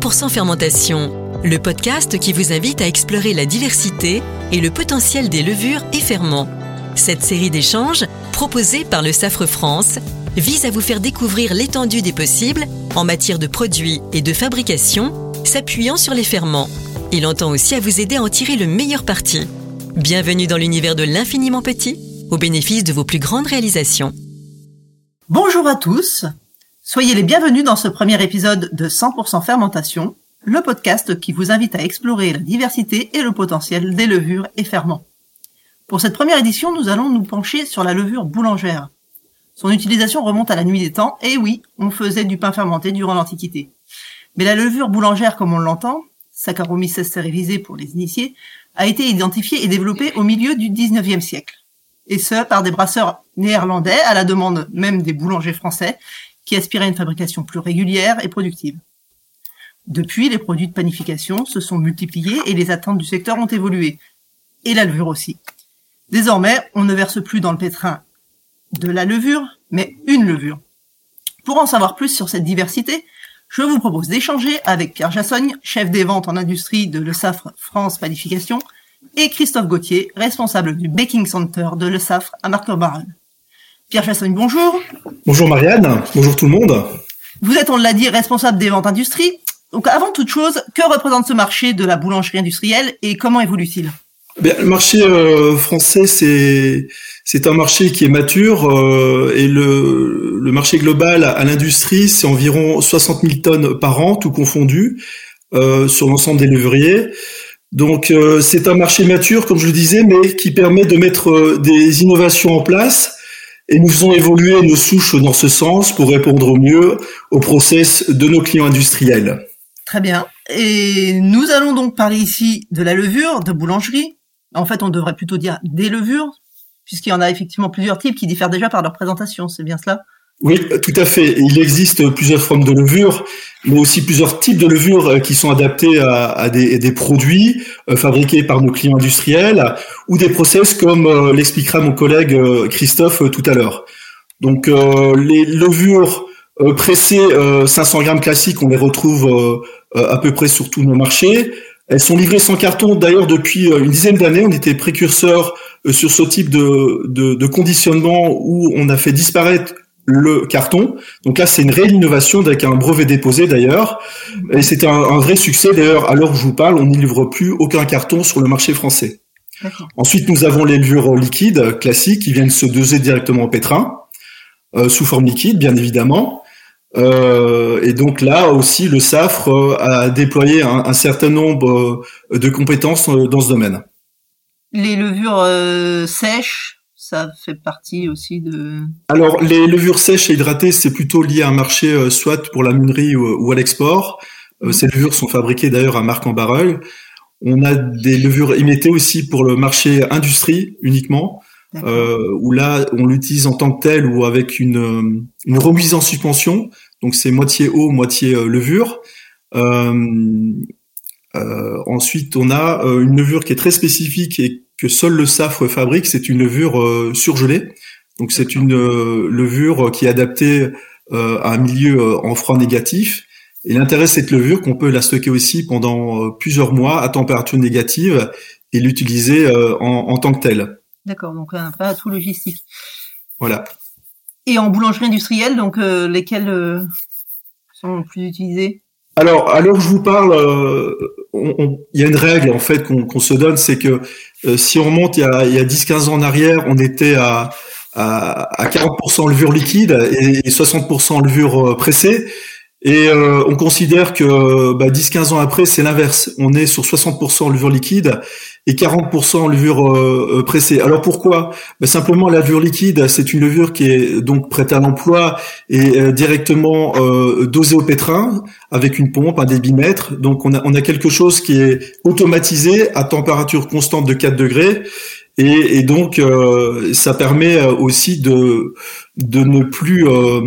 100% fermentation, le podcast qui vous invite à explorer la diversité et le potentiel des levures et ferments. Cette série d'échanges, proposée par le Safre France, vise à vous faire découvrir l'étendue des possibles en matière de produits et de fabrication, s'appuyant sur les ferments. Il entend aussi à vous aider à en tirer le meilleur parti. Bienvenue dans l'univers de l'infiniment petit, au bénéfice de vos plus grandes réalisations. Bonjour à tous, soyez les bienvenus dans ce premier épisode de 100% fermentation, le podcast qui vous invite à explorer la diversité et le potentiel des levures et ferments. Pour cette première édition, nous allons nous pencher sur la levure boulangère. Son utilisation remonte à la nuit des temps, et oui, on faisait du pain fermenté durant l'Antiquité. Mais la levure boulangère, comme on l'entend, Saccharomyces cerevisiae pour les initiés, a été identifiée et développée au milieu du 19e siècle. Et ce, par des brasseurs néerlandais, à la demande même des boulangers français, qui aspiraient à une fabrication plus régulière et productive. Depuis, les produits de panification se sont multipliés et les attentes du secteur ont évolué. Et la levure aussi. Désormais, on ne verse plus dans le pétrin de la levure, mais une levure. Pour en savoir plus sur cette diversité, je vous propose d'échanger avec Pierre Jassogne, chef des ventes en industrie de Le Safre France Panification, et Christophe Gauthier, responsable du Baking Center de Le Safre à Marcoeur-Baronne. Pierre Jassogne, bonjour. Bonjour Marianne, bonjour tout le monde. Vous êtes, on l'a dit, responsable des ventes industrie. Donc avant toute chose, que représente ce marché de la boulangerie industrielle et comment évolue-t-il? Bien, le marché euh, français, c'est c'est un marché qui est mature euh, et le, le marché global à, l'industrie, c'est environ 60 000 tonnes par an, tout confondu, euh, sur l'ensemble des levriers. Donc euh, c'est un marché mature, comme je le disais, mais qui permet de mettre des innovations en place. Et nous faisons évoluer nos souches dans ce sens pour répondre au mieux au process de nos clients industriels. Très bien. Et nous allons donc parler ici de la levure, de boulangerie. En fait, on devrait plutôt dire des levures, puisqu'il y en a effectivement plusieurs types qui diffèrent déjà par leur présentation, c'est bien cela? Oui, tout à fait. Il existe plusieurs formes de levure, mais aussi plusieurs types de levures euh, qui sont adaptés à, des, produits euh, fabriqués par nos clients industriels ou des process comme euh, l'expliquera mon collègue Christophe tout à l'heure. Donc les levures pressées 500 grammes classiques, on les retrouve à peu près sur tous nos marchés. Elles sont livrées sans carton. D'ailleurs, depuis une dizaine d'années, on était précurseur sur ce type de conditionnement où on a fait disparaître le carton. Donc là, c'est une réelle innovation avec un brevet déposé d'ailleurs. Et c'était un, vrai succès. D'ailleurs, à l'heure où je vous parle, on n'y livre plus aucun carton sur le marché français. Ensuite, nous avons les levures liquides classiques qui viennent se doser directement au pétrin, euh, sous forme liquide, bien évidemment. Euh, et donc là aussi, le SAFRE euh, a déployé un, un certain nombre de compétences dans ce domaine. Les levures sèches, ça fait partie aussi de... Alors, les levures sèches et hydratées, c'est plutôt lié à un marché euh, soit pour la minerie ou, à l'export. Euh, mhm. Ces levures sont fabriquées d'ailleurs à marc en barrel. On a des levures émettées aussi pour le marché industrie uniquement, euh, où là, on l'utilise en tant que tel ou avec une, une remise en suspension. Donc, c'est moitié eau, moitié levure. ensuite, on a une levure qui est très spécifique et que seul le SAFRE fabrique, c'est une levure euh, surgelée. Donc c'est une euh, levure qui est adaptée euh, à un milieu en froid négatif. Et l'intérêt de cette levure, qu'on peut la stocker aussi pendant plusieurs mois à température négative et l'utiliser en, tant que telle. D'accord, donc un pas tout logistique. Voilà. Et en boulangerie industrielle, donc lesquels sont plus utilisés alors, où je vous parle, il y a une règle en fait qu'on se donne, c'est que si on remonte il y a, il y a 10-15 ans en arrière, on était à, à, à 40% levure liquide et, 60% levure euh, pressée. Et euh, on considère que bah, 10-15 ans après, c'est l'inverse. On est sur 60% levure liquide et 40% levure euh, euh, pressée. Alors pourquoi? Bah, Simplement, la levure liquide, c'est une levure qui est donc prête à l'emploi et directement dosée au pétrin avec une pompe, un débitmètre. Donc on a, on a quelque chose qui est automatisé à température constante de 4 degrés. Et, et donc, ça permet aussi de, de ne plus euh,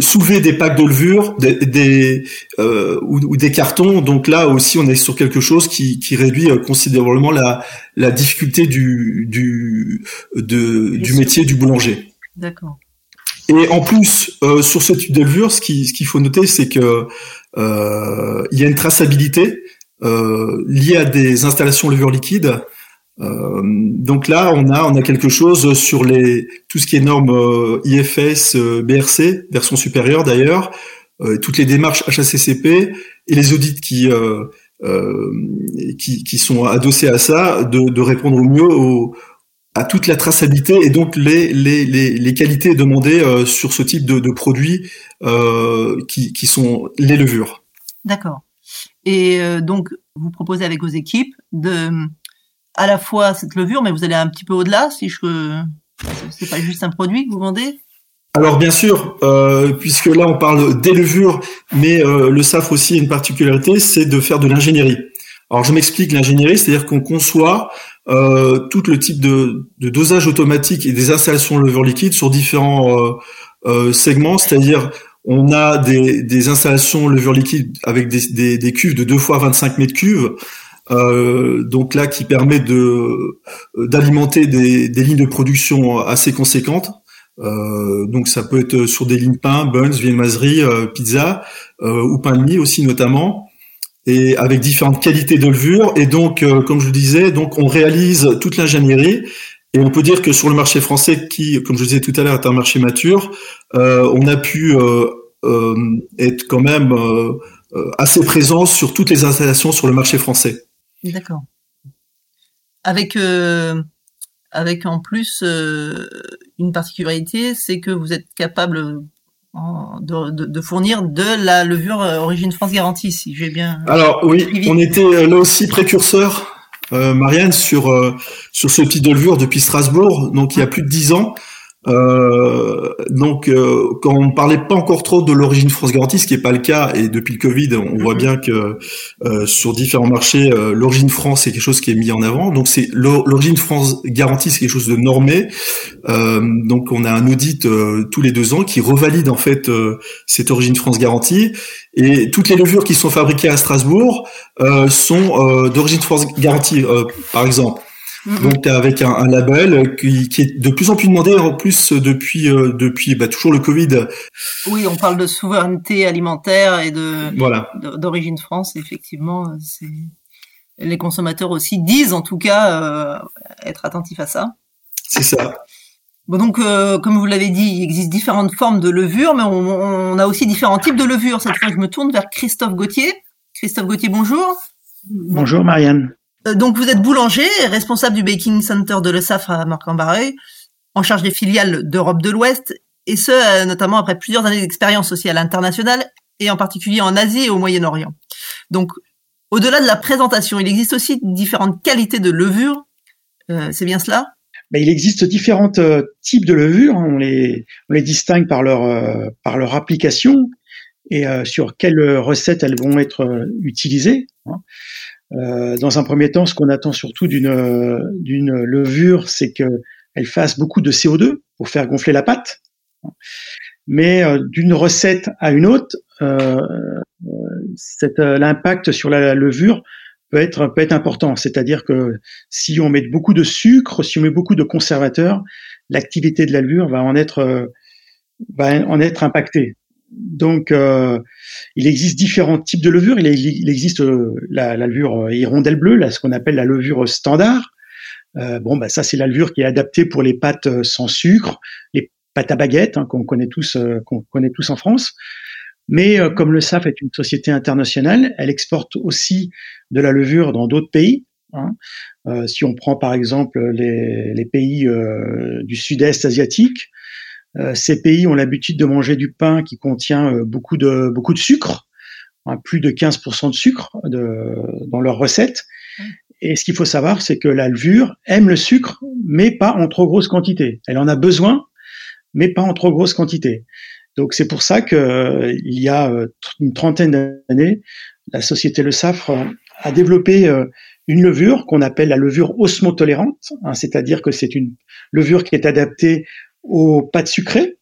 soulever des packs de levure, des, euh, ou, des cartons. Donc là aussi, on est sur quelque chose qui, qui réduit euh, considérablement la, la difficulté du du de, du métier du boulanger. D'accord. Et en plus, euh, sur ce type de levure, ce qui ce qu'il faut noter, c'est que euh, il y a une traçabilité euh, liée à des installations levure liquide. Euh, donc là, on a on a quelque chose sur les tout ce qui est normes euh, IFS, BRC, version supérieure d'ailleurs, toutes les démarches HACCP et les audits qui qui, qui, sont adossés à ça, de, de répondre au mieux aux, à toute la traçabilité et donc les, les, les, les qualités demandées euh, sur ce type de, de produits euh, qui, qui sont les levures. D'accord. Et euh, donc, vous proposez avec vos équipes de à la fois cette levure, mais vous allez un petit peu au-delà, si je c'est pas juste un produit que vous vendez? Alors bien sûr, euh, puisque là on parle des levures, mais euh, le SAF aussi a une particularité, c'est de faire de l'ingénierie. Alors je m'explique l'ingénierie, c'est-à-dire qu'on conçoit euh, tout le type de, dosage automatique et des installations de levure liquide sur différents segments, c'est-à-dire on a des, installations levure liquide avec des, cuves de 2 fois 25 mètres cubes, euh, donc là qui permet de d'alimenter des, des, lignes de production assez conséquentes. Euh, donc ça peut être sur des lignes pain, buns, viennoiserie, pizza ou pain de mie aussi notamment et avec différentes qualités de levure. Et donc, euh, comme je vous disais, donc on réalise toute l'ingénierie. Et on peut dire que sur le marché français, qui, comme je disais tout à l'heure, est un marché mature, euh, on a pu euh, être quand même assez présent sur toutes les installations sur le marché français. D'accord. Avec avec en plus une particularité, c'est que vous êtes capable de, de, de, fournir de la levure euh, Origine France garantie, si j'ai bien. Alors oui, on était euh, là aussi précurseur, euh, Marianne, sur euh, sur ce type de levure depuis Strasbourg, donc il y a plus de dix ans. Euh, donc, euh, quand on parlait pas encore trop de l'origine France garantie, ce qui est pas le cas, et depuis le Covid, on voit mhm. bien que euh, sur différents marchés, euh, l'origine France c'est quelque chose qui est mis en avant. Donc, c'est l'origine France garantie, c'est quelque chose de normé. donc, on a un audit tous les deux ans qui revalide en fait cette origine France garantie. Et toutes les levures qui sont fabriquées à Strasbourg sont d'origine France garantie, par exemple. Donc avec un, un label qui, qui, est de plus en plus demandé en plus depuis euh, depuis bah, toujours le Covid. Oui, on parle de souveraineté alimentaire et de voilà. d'origine France. Effectivement, c'est les consommateurs aussi disent en tout cas euh, être attentifs à ça. C'est ça. Bon donc euh, comme vous l'avez dit, il existe différentes formes de levure, mais on, on, a aussi différents types de levure. Cette fois, je me tourne vers Christophe Gauthier. Christophe Gauthier, bonjour. Bonjour Marianne. Euh, donc vous êtes boulanger, responsable du Baking Center de l'ESAF à Marc-en-Barreuil, en charge des filiales d'Europe de l'Ouest, et ce, euh, notamment après plusieurs années d'expérience aussi à l'international, et en particulier en Asie et au Moyen-Orient. Donc, au-delà de la présentation, il existe aussi différentes qualités de levure. Euh, c'est bien cela? Ben, Il existe différents types de levures. On les, on les distingue par leur, par leur application et sur quelles recettes elles vont être utilisées. Hein. Euh, dans un premier temps, ce qu'on attend surtout d'une d'une levure, c'est qu'elle fasse beaucoup de CO2 pour faire gonfler la pâte. Mais euh, d'une recette à une autre, euh, euh l'impact sur la levure peut être peut être important. C'est-à-dire que si on met beaucoup de sucre, si on met beaucoup de conservateurs, l'activité de la levure va en être va en être impactée. Donc, euh, il existe différents types de levures. Il, existe euh, la, levure euh, hirondelle bleue, là, ce qu'on appelle la levure standard. bon, bah, ça, c'est la levure qui est adaptée pour les pâtes sans sucre, les pâtes à baguette hein, qu'on connaît tous, qu'on connaît tous en France. Mais comme le SAF est une société internationale, elle exporte aussi de la levure dans d'autres pays. Hein. si on prend par exemple les, les pays du sud-est asiatique, euh, ces pays ont l'habitude de manger du pain qui contient euh, beaucoup de beaucoup de sucre, hein, plus de 15% de sucre de, dans leurs recettes. Et ce qu'il faut savoir, c'est que la levure aime le sucre, mais pas en trop grosse quantité. Elle en a besoin, mais pas en trop grosse quantité. Donc c'est pour ça que euh, il y a une trentaine d'années, la société Le Safre a développé une levure qu'on appelle la levure osmotolérante, hein, c'est-à-dire que c'est une levure qui est adaptée aux pâtes sucrées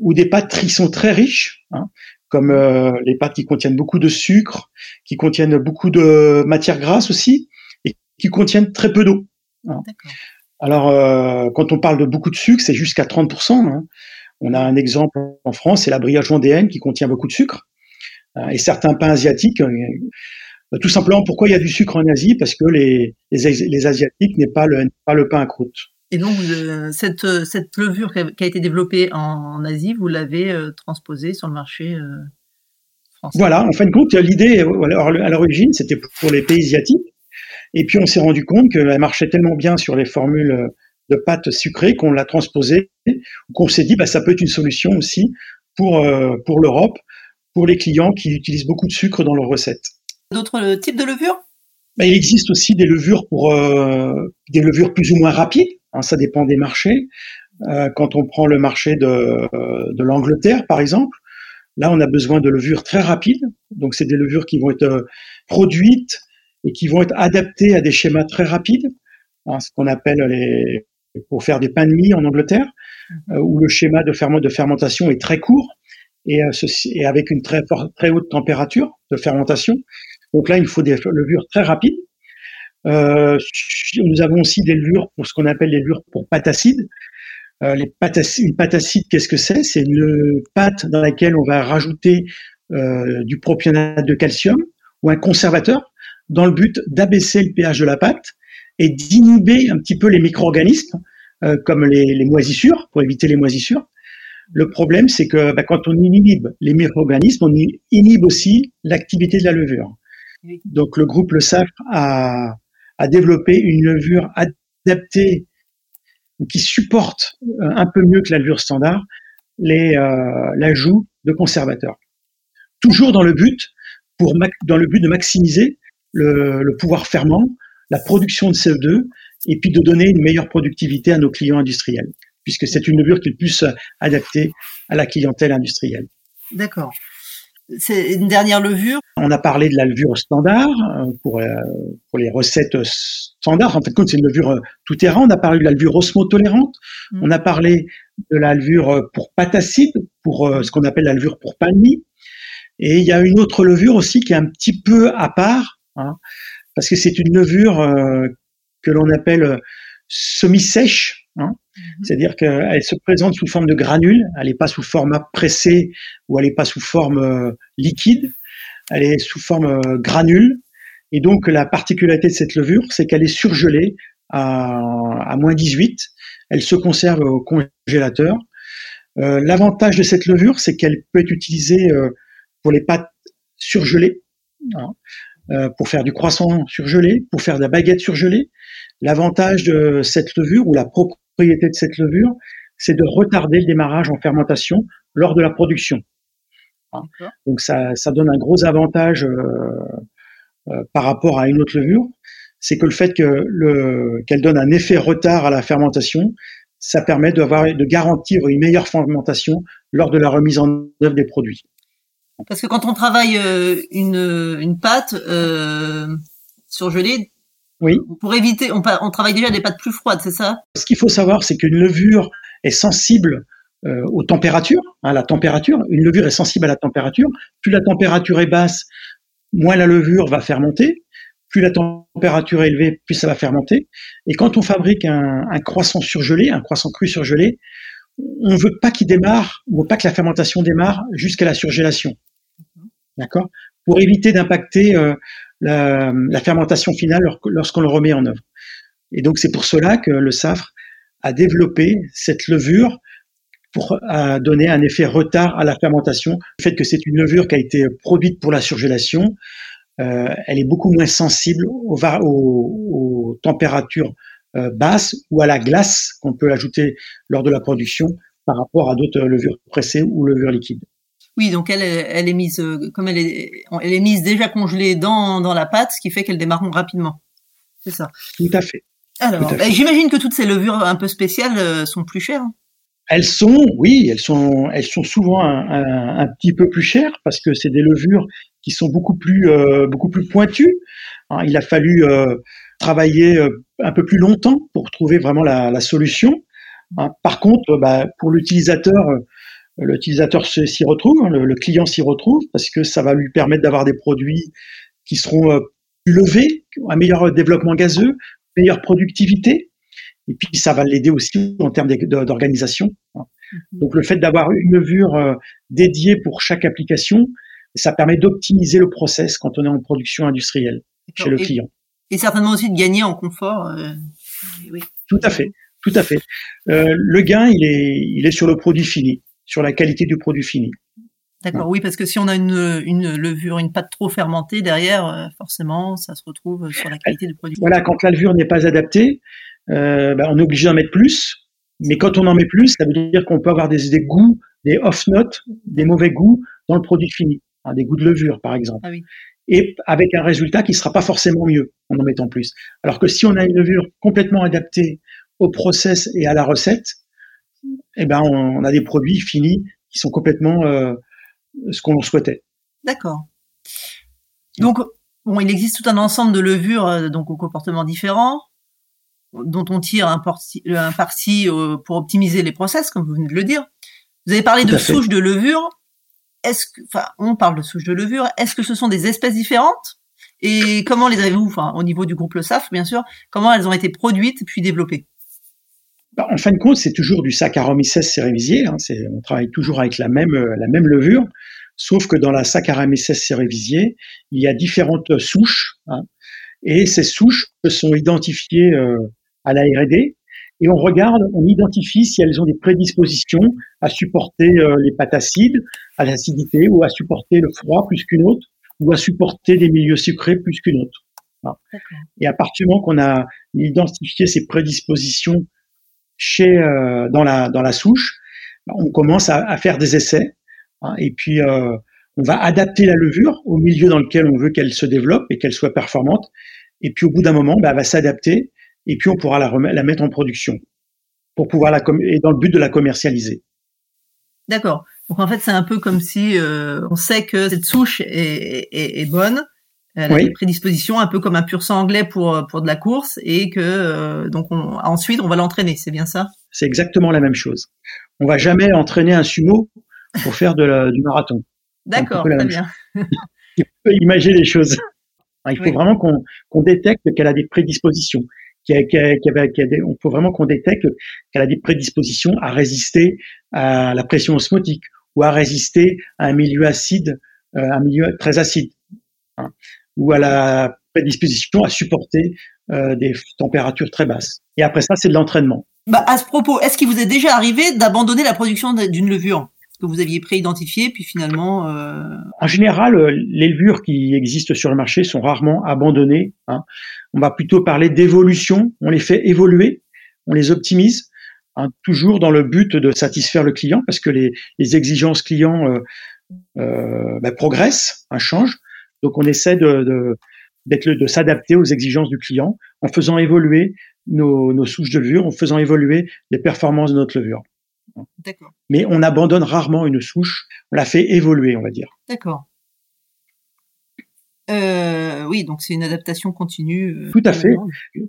ou des pâtes qui sont très riches, hein, comme euh, les pâtes qui contiennent beaucoup de sucre, qui contiennent beaucoup de matières grasses aussi, et qui contiennent très peu d'eau. Hein. Alors, euh, quand on parle de beaucoup de sucre, c'est jusqu'à 30%. Hein. On a un exemple en France, c'est la brioche vendéenne qui contient beaucoup de sucre. et certains pains asiatiques. tout simplement, pourquoi il y a du sucre en Asie? Parce que les, les, Asiatiques n'est pas le, pas le pain à croûte. Et donc, cette, cette levure qui a été développée en, Asie, vous l'avez transposée sur le marché français? Voilà, en fin de compte, l'idée, à l'origine, c'était pour les pays asiatiques. Et puis, on s'est rendu compte qu'elle marchait tellement bien sur les formules de pâtes sucrées qu'on l'a transposée, qu'on s'est dit, bah, ça peut être une solution aussi pour, euh, pour l'Europe, pour les clients qui utilisent beaucoup de sucre dans leurs recettes. D'autres euh, types de levures? Bah, Il existe aussi des levures pour euh, des levures plus ou moins rapides. Hein, ça dépend des marchés. quand on prend le marché de, l'Angleterre, par exemple, là, on a besoin de levures très rapides. Donc, c'est des levures qui vont être produites et qui vont être adaptées à des schémas très rapides, hein, ce qu'on appelle pour faire des pains de mie en Angleterre, mmh. où le schéma de, fermentation est très court et, euh, et avec une très, très haute température de fermentation. Donc là, il faut des levures très rapides. Euh, nous avons aussi des levures pour ce qu'on appelle les levures pour pâte acide. Euh, les pâtes une pâte acide, qu'est-ce que c'est? C'est une pâte dans laquelle on va rajouter euh, du propionate de calcium ou un conservateur dans le but d'abaisser le pH de la pâte et d'inhiber un petit peu les micro-organismes euh, comme les, les, moisissures pour éviter les moisissures. Le problème, c'est que bah, quand on inhibe les micro-organismes, on inhibe aussi l'activité de la levure. Donc le groupe Le Safre a, a développé une levure adaptée qui supporte euh, un peu mieux que la levure standard les euh, l'ajout de conservateurs. Toujours dans le but pour dans le but de maximiser le, le pouvoir ferment, la production de CO2 et puis de donner une meilleure productivité à nos clients industriels, puisque c'est une levure qui est plus adaptée à la clientèle industrielle. D'accord. C'est une dernière levure. On a parlé de la levure standard euh, pour, euh, pour les recettes standards. En fait, c'est une levure euh, tout terrain. On a parlé de la levure osmotolérante. Mm. On a parlé de la levure pour pâte acide, pour ce qu'on appelle la levure pour palmie. Et il y a une autre levure aussi qui est un petit peu à part, hein, parce que c'est une levure que l'on appelle semi-sèche, hein. Mhm. c'est-à-dire qu'elle se présente sous forme de granules, elle n'est pas sous format pressé ou elle n'est pas sous forme euh, liquide, elle est sous forme euh, granule. Et donc la particularité de cette levure, c'est qu'elle est surgelée à, moins 18, elle se conserve au congélateur. L'avantage de cette levure, c'est qu'elle peut être utilisée pour les pâtes surgelées, hein, pour faire du croissant surgelé, pour faire de la baguette surgelée, L'avantage de cette levure ou la propriété de cette levure, c'est de retarder le démarrage en fermentation lors de la production. Donc ça, ça, donne un gros avantage euh, euh, par rapport à une autre levure, c'est que le fait que le, qu'elle donne un effet retard à la fermentation, ça permet d'avoir, de garantir une meilleure fermentation lors de la remise en œuvre des produits. Parce que quand on travaille euh, une, une pâte euh, surgelée, oui. Pour éviter, on, on, travaille déjà des pâtes plus froides, c'est ça? Ce qu'il faut savoir, c'est qu'une levure est sensible euh, aux températures, à la température. Une levure est sensible à la température. Plus la température est basse, moins la levure va fermenter. Plus la température est élevée, plus ça va fermenter. Et quand on fabrique un, un croissant surgelé, un croissant cru surgelé, on ne veut pas qu'il démarre, on veut pas que la fermentation démarre jusqu'à la surgélation. D'accord? Pour éviter d'impacter euh, la, fermentation finale lorsqu'on le remet en œuvre. Et donc c'est pour cela que le SAFRE a développé cette levure pour donner un effet retard à la fermentation. Le fait que c'est une levure qui a été produite pour la surgélation, euh, elle est beaucoup moins sensible aux, aux, températures euh, basses ou à la glace qu'on peut ajouter lors de la production par rapport à d'autres levures pressées ou levures liquides. Oui, donc elle, elle est mise, euh, comme elle est, elle est mise déjà congelée dans, dans la pâte, ce qui fait qu'elle démarre rapidement. C'est ça. Tout à fait. Alors, j'imagine que toutes ces levures un peu spéciales euh, sont plus chères. Hein. Elles sont, oui, elles sont, elles sont souvent un, un, petit peu plus chères parce que c'est des levures qui sont beaucoup plus, euh, beaucoup plus pointues. Hein, il a fallu travailler un peu plus longtemps pour trouver vraiment la, la solution. Hein, par contre, bah, pour l'utilisateur, l'utilisateur s'y retrouve, hein, le, client s'y retrouve, parce que ça va lui permettre d'avoir des produits qui seront euh, plus levés, un meilleur développement gazeux, meilleure productivité, et puis ça va l'aider aussi en termes d'organisation. Mm-hmm. Donc le fait d'avoir une levure euh, dédiée pour chaque application ça permet d'optimiser le process quand on est en production industrielle chez le client. Et certainement aussi de gagner en confort. Euh, oui. Tout à fait, tout à fait. Euh, le gain, il est, il est sur le produit fini, sur la qualité du produit fini. D'accord, oui, parce que si on a une, une levure, une pâte trop fermentée derrière, euh, forcément, ça se retrouve sur la qualité du produit. Voilà, quand la levure n'est pas adaptée, euh, ben, on est obligé d'en mettre plus. Mais quand on en met plus, ça veut dire qu'on peut avoir des, des goûts, des off-notes, des mauvais goûts dans le produit fini, hein, des goûts de levure, par exemple. Ah oui et avec un résultat qui sera pas forcément mieux en en mettant plus. Alors que si on a une levure complètement adaptée au process et à la recette, eh ben on, a des produits finis qui sont complètement euh, ce qu'on souhaitait. D'accord. Donc bon, il existe tout un ensemble de levures euh, donc aux comportements différents dont on tire un parti, un parti euh, pour optimiser les process, comme vous venez de le dire. Vous avez parlé de souches de levure est-ce que, enfin, on parle de souches de levure, est-ce que ce sont des espèces différentes? Et comment les avez-vous, enfin, au niveau du groupe Le SAF, bien sûr, comment elles ont été produites puis développées? Bah, En fin de compte, c'est toujours du Saccharomyces cerevisiae. Hein, on travaille toujours avec la même, euh, la même levure, sauf que dans la Saccharomyces cerevisiae, il y a différentes souches. Hein, et ces souches sont identifiées euh, à la R&D et on regarde, on identifie si elles ont des prédispositions à supporter euh, les pâtes acides, à l'acidité, ou à supporter le froid plus qu'une autre, ou à supporter des milieux sucrés plus qu'une autre. Et à partir du moment qu'on a identifié ces prédispositions chez euh, dans la dans la souche, on commence à, à faire des essais, hein, et puis euh, on va adapter la levure au milieu dans lequel on veut qu'elle se développe et qu'elle soit performante. Et puis au bout d'un moment, bah, elle va s'adapter et puis on pourra la, la mettre en production pour pouvoir la et dans le but de la commercialiser. D'accord. Donc en fait, c'est un peu comme si euh, on sait que cette souche est, est, est bonne, elle a des prédispositions, un peu comme un pur sang anglais pour pour de la course, et que euh, donc on, ensuite on va l'entraîner. C'est bien ça? C'est exactement la même chose. On va jamais entraîner un sumo pour faire de la, du marathon. D'accord, très bien. tu peux imaginer les choses. Il faut vraiment qu'on détecte qu'elle a des prédispositions qui, avait, on peut vraiment qu'on détecte qu'elle a des prédispositions à résister à la pression osmotique ou à résister à un milieu acide, euh, un milieu très acide, hein, ou à la prédisposition à supporter euh, des températures très basses. Et après ça, c'est de l'entraînement. Bah, à ce propos, est-ce qu'il vous est déjà arrivé d'abandonner la production d'une levure que vous aviez préidentifié, puis finalement. Euh... En général, euh, les levures qui existent sur le marché sont rarement abandonnées. Hein. On va plutôt parler d'évolution. On les fait évoluer, on les optimise, hein, toujours dans le but de satisfaire le client, parce que les, les exigences clients euh, euh, bah, progressent, hein, changent. Donc, on essaie de, de d'être de s'adapter aux exigences du client en faisant évoluer nos, nos souches de levure, en faisant évoluer les performances de notre levure. Mais on abandonne rarement une souche, on la fait évoluer, on va dire. D'accord. Euh, oui, donc c'est une adaptation continue. Euh, Tout à fait.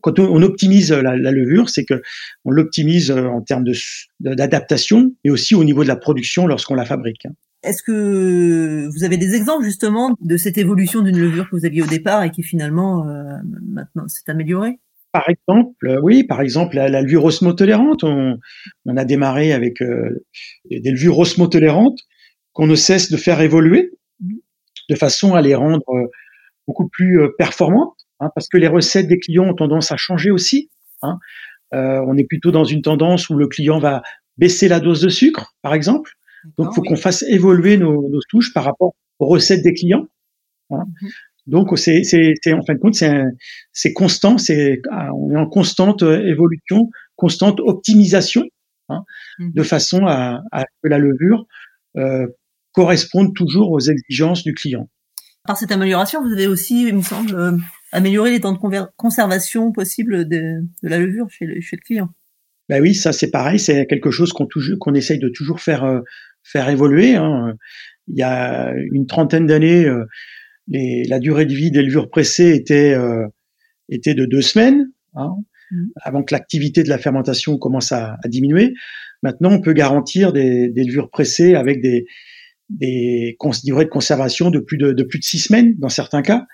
Quand on, optimise la, levure, c'est que on l'optimise euh, en termes de d'adaptation, et aussi au niveau de la production lorsqu'on la fabrique. Est-ce que vous avez des exemples justement de cette évolution d'une levure que vous aviez au départ et qui finalement maintenant s'est améliorée? Par exemple, euh, oui, par exemple, la, levure osmotolérante, on, on a démarré avec euh, des levures osmotolérantes qu'on ne cesse de faire évoluer de façon à les rendre euh, beaucoup plus performantes, hein, parce que les recettes des clients ont tendance à changer aussi. Hein. on est plutôt dans une tendance où le client va baisser la dose de sucre, par exemple. Donc, il faut qu'on fasse évoluer nos, nos, touches par rapport aux recettes des clients. Hein. Mhm. Donc c'est en fin de compte c'est constant, c'est on est en constante euh, évolution, constante optimisation, hein, mhm. de façon à, à, que la levure euh, corresponde toujours aux exigences du client. Par cette amélioration, vous avez aussi, il me semble, euh, amélioré les temps de conservation possibles de, de, la levure chez le, chez le client. Ben oui, ça c'est pareil, c'est quelque chose qu'on qu'on essaye de toujours faire euh, faire évoluer. Hein. Il y a une trentaine d'années la durée de vie des levures pressées était, euh, était de deux semaines, hein, mmh. avant que l'activité de la fermentation commence à, à, diminuer. Maintenant, on peut garantir des, des levures pressées avec des, des durées de conservation de plus de, de, plus de six semaines dans certains cas,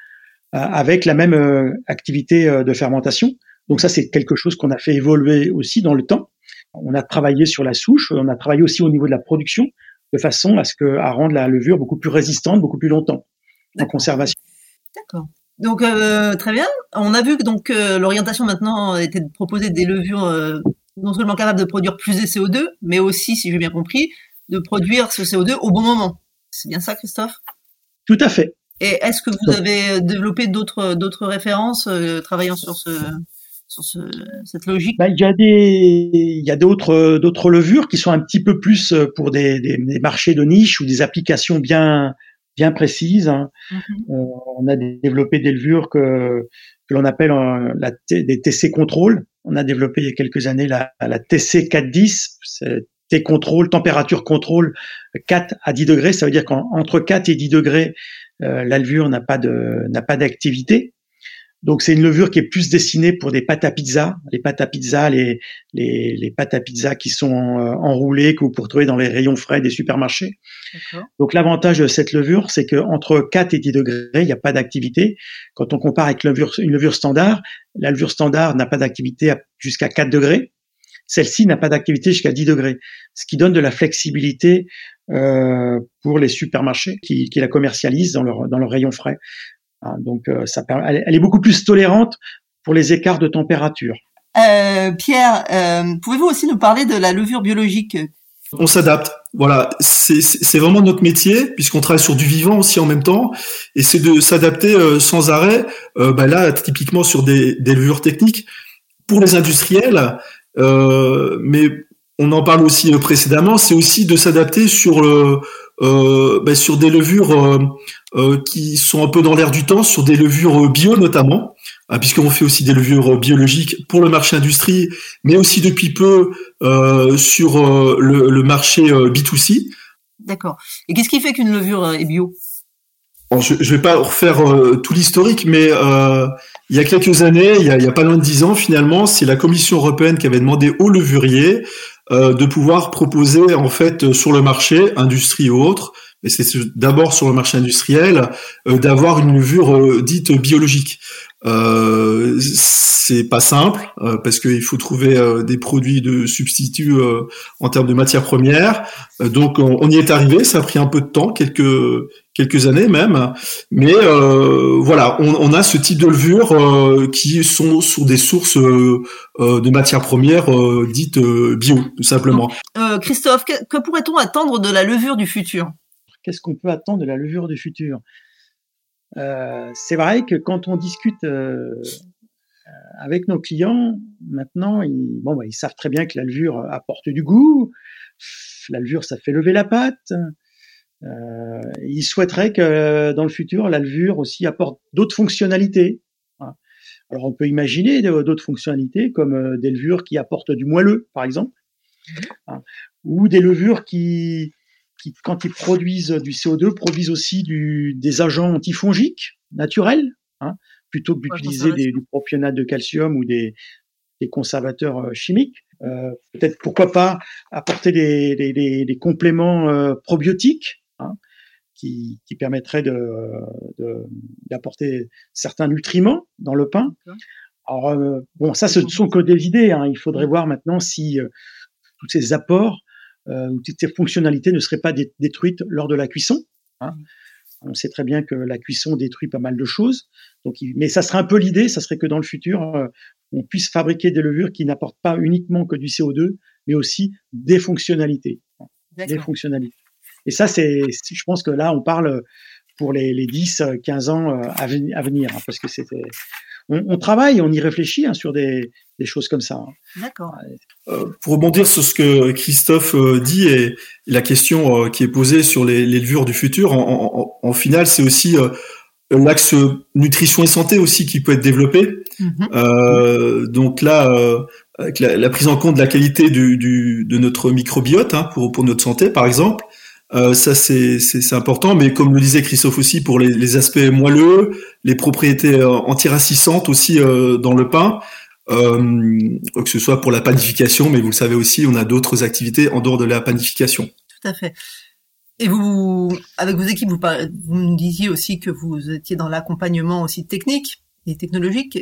euh, avec la même euh, activité de fermentation. Donc ça, c'est quelque chose qu'on a fait évoluer aussi dans le temps. On a travaillé sur la souche, on a travaillé aussi au niveau de la production de façon à ce que à rendre la levure beaucoup plus résistante, beaucoup plus longtemps en conservation. D'accord. Donc euh, très bien. On a vu que donc euh, l'orientation maintenant était de proposer des levures euh, non seulement capables de produire plus de CO2, mais aussi, si j'ai bien compris, de produire ce CO2 au bon moment. C'est bien ça, Christophe? Tout à fait. Et est-ce que vous avez développé d'autres d'autres références travaillant sur ce sur ce, cette logique bah, Il y a des il y a d'autres d'autres levures qui sont un petit peu plus pour des, des, des marchés de niche ou des applications bien bien précises. Hein. Mm-hmm. Euh, on a développé des levures que, que l'on appelle euh, la des TC contrôle. On a développé il y a quelques années la, la TC 410, T contrôle, température contrôle 4 à 10 degrés. Ça veut dire qu'entre 4 et 10 degrés, euh, la levure n'a pas de n'a pas d'activité. Donc c'est une levure qui est plus destinée pour des pâtes à pizza, les pâtes à pizza, les les, les pâtes à pizza qui sont euh, enroulées que vous pouvez trouver dans les rayons frais des supermarchés. Donc l'avantage de cette levure, c'est que entre 4 et 10 degrés, il n'y a pas d'activité. Quand on compare avec levure, une levure standard, la levure standard n'a pas d'activité jusqu'à 4 degrés. Celle-ci n'a pas d'activité jusqu'à 10 degrés, ce qui donne de la flexibilité euh, pour les supermarchés qui, qui la commercialisent dans leur, dans leur rayon frais. Hein, donc, euh, ça, elle, elle, est beaucoup plus tolérante pour les écarts de température. Euh, Pierre, euh, pouvez-vous aussi nous parler de la levure biologique? On s'adapte. Voilà, c'est vraiment notre métier puisqu'on travaille sur du vivant aussi en même temps, et c'est de s'adapter euh, sans arrêt. Euh, bah là, typiquement sur des, des, levures techniques pour les industriels, mais on en parle aussi précédemment, c'est aussi de s'adapter sur le euh, bah, sur des levures qui sont un peu dans l'air du temps, sur des levures bio notamment, hein, puisqu'on fait aussi des levures biologiques pour le marché industrie, mais aussi depuis peu sur le, marché B2C. D'accord. Et qu'est-ce qui fait qu'une levure est bio? Je ne vais pas refaire tout l'historique, mais il y a quelques années, il y a, il y a pas loin de dix ans finalement, c'est la Commission européenne qui avait demandé aux levuriers euh, de pouvoir proposer en fait sur le marché, industrie ou autre, mais c'est d'abord sur le marché industriel, euh, d'avoir une levure euh, dite biologique. Euh, c'est pas simple parce qu'il faut trouver des produits de substitut en termes de matières premières. donc on, y est arrivé, ça a pris un peu de temps, quelques quelques années même. Mais euh, voilà, on, on, a ce type de levures euh, qui sont sur des sources euh, de matières premières dites bio, tout simplement. Christophe, que, que pourrait-on attendre de la levure du futur? Qu'est-ce qu'on peut attendre de la levure du futur? C'est vrai que quand on discute avec nos clients, maintenant, ils, bon, bah, ils savent très bien que la levure apporte du goût. La levure, ça fait lever la pâte. Euh, il souhaiterait que dans le futur, la levure aussi apporte d'autres fonctionnalités. Alors on peut imaginer d'autres fonctionnalités comme euh, des levures qui apportent du moelleux, par exemple, hein, ou des levures qui, qui, quand ils produisent du CO2, produisent aussi du, des agents antifongiques naturels, hein, plutôt que d'utiliser du propionate de calcium ou des, des conservateurs euh, chimiques. Euh, Peut-être pourquoi pas apporter des, des, des compléments euh, probiotiques Hein, qui, qui, permettrait d'apporter de, certains nutriments dans le pain. Alors, euh, bon, ça, ce ne sont que des idées. Hein. Il faudrait voir maintenant si tous ces apports ou toutes ces fonctionnalités ne seraient pas détruites lors de la cuisson. Hein. On sait très bien que la cuisson détruit pas mal de choses. Donc, mais ça serait un peu l'idée, ça serait que dans le futur, on puisse fabriquer des levures qui n'apportent pas uniquement que du CO2, mais aussi des fonctionnalités. Des fonctionnalités. Et ça, c'est, je pense que là, on parle pour les, les 10, 15 ans euh, à, venir, hein, parce que c'était, on, on, travaille, on y réfléchit hein, sur des, des, choses comme ça. Hein. D'accord. Euh, pour rebondir sur ce que Christophe euh, dit et la question euh, qui est posée sur les, les levures du futur, en, en, en final, c'est aussi l'axe nutrition et santé aussi qui peut être développé. Mm-hmm. donc là, avec la, la, prise en compte de la qualité du, du de notre microbiote hein, pour, pour notre santé, par exemple. Euh, ça c'est important, mais comme le disait Christophe aussi, pour les, les aspects moelleux, les propriétés euh, antiracissantes aussi euh, dans le pain, euh, que ce soit pour la panification, mais vous le savez aussi, on a d'autres activités en dehors de la panification. Tout à fait. Et vous, avec vos équipes, vous, vous me disiez aussi que vous étiez dans l'accompagnement aussi technique et technologique.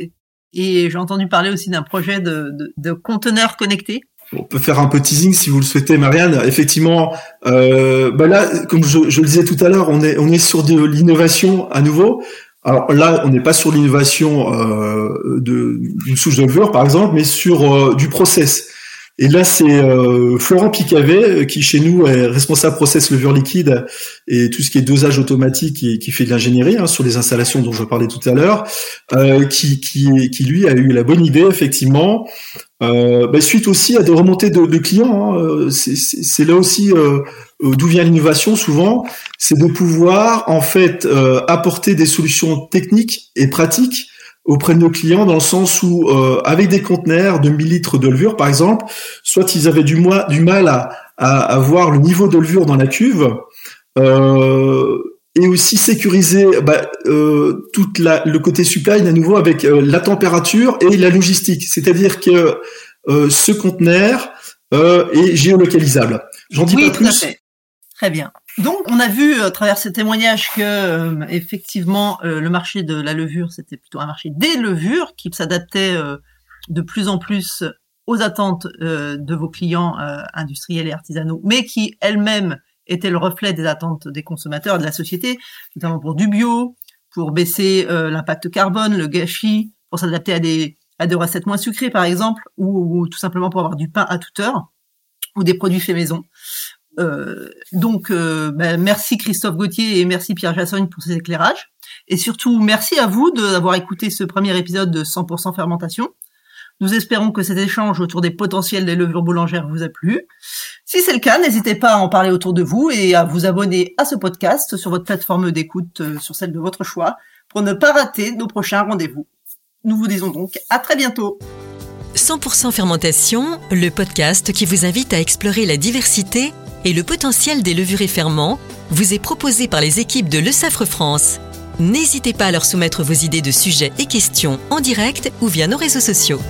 Et j'ai entendu parler aussi d'un projet de, de, de conteneurs connectés. On peut faire un peu teasing si vous le souhaitez, Marianne. Effectivement, euh, bah là, comme je, le disais tout à l'heure, on est on est sur de l'innovation à nouveau. Alors là, on n'est pas sur l'innovation euh, d'une souche de levure, par exemple, mais sur euh, du process. Et là, c'est euh, Florent Picavet euh, qui, chez nous, est responsable process levure liquide et tout ce qui est dosage automatique et qui fait de l'ingénierie hein, sur les installations dont je parlais tout à l'heure, euh, qui, qui, qui, lui a eu la bonne idée, effectivement, euh, bah, suite aussi à des remontées de, de clients. Hein, c'est là aussi d'où vient l'innovation souvent, c'est de pouvoir en fait apporter des solutions techniques et pratiques auprès de nos clients dans le sens où, euh, avec des conteneurs de 1000 litres de levure, par exemple, soit ils avaient du, du mal à, à, voir le niveau de levure dans la cuve, euh, et aussi sécuriser bah, euh, toute la, le côté supply à nouveau avec euh, la température et la logistique. C'est-à-dire que euh, ce conteneur est géolocalisable. J'en dis pas plus. Très bien. Donc, on a vu à travers ces témoignages que euh, effectivement euh, le marché de la levure, c'était plutôt un marché des levures qui s'adaptait euh, de plus en plus aux attentes de vos clients industriels et artisanaux, mais qui elles-mêmes étaient le reflet des attentes des consommateurs de la société, notamment pour du bio, pour baisser l'impact carbone, le gâchis, pour s'adapter à des à des recettes moins sucrées par exemple, ou, ou tout simplement pour avoir du pain à toute heure ou des produits faits maison. Euh, donc, euh, ben, merci Christophe Gauthier et merci Pierre Jassogne pour ces éclairages. Et surtout, merci à vous d'avoir écouté ce premier épisode de 100% fermentation. Nous espérons que cet échange autour des potentiels des levures boulangères vous a plu. Si c'est le cas, n'hésitez pas à en parler autour de vous et à vous abonner à ce podcast sur votre plateforme d'écoute, euh, sur celle de votre choix, pour ne pas rater nos prochains rendez-vous. Nous vous disons donc à très bientôt. 100% fermentation, le podcast qui vous invite à explorer la diversité et le potentiel des levures et ferments vous est proposé par les équipes de Le Safre France. N'hésitez pas à leur soumettre vos idées de sujets et questions en direct ou via nos réseaux sociaux.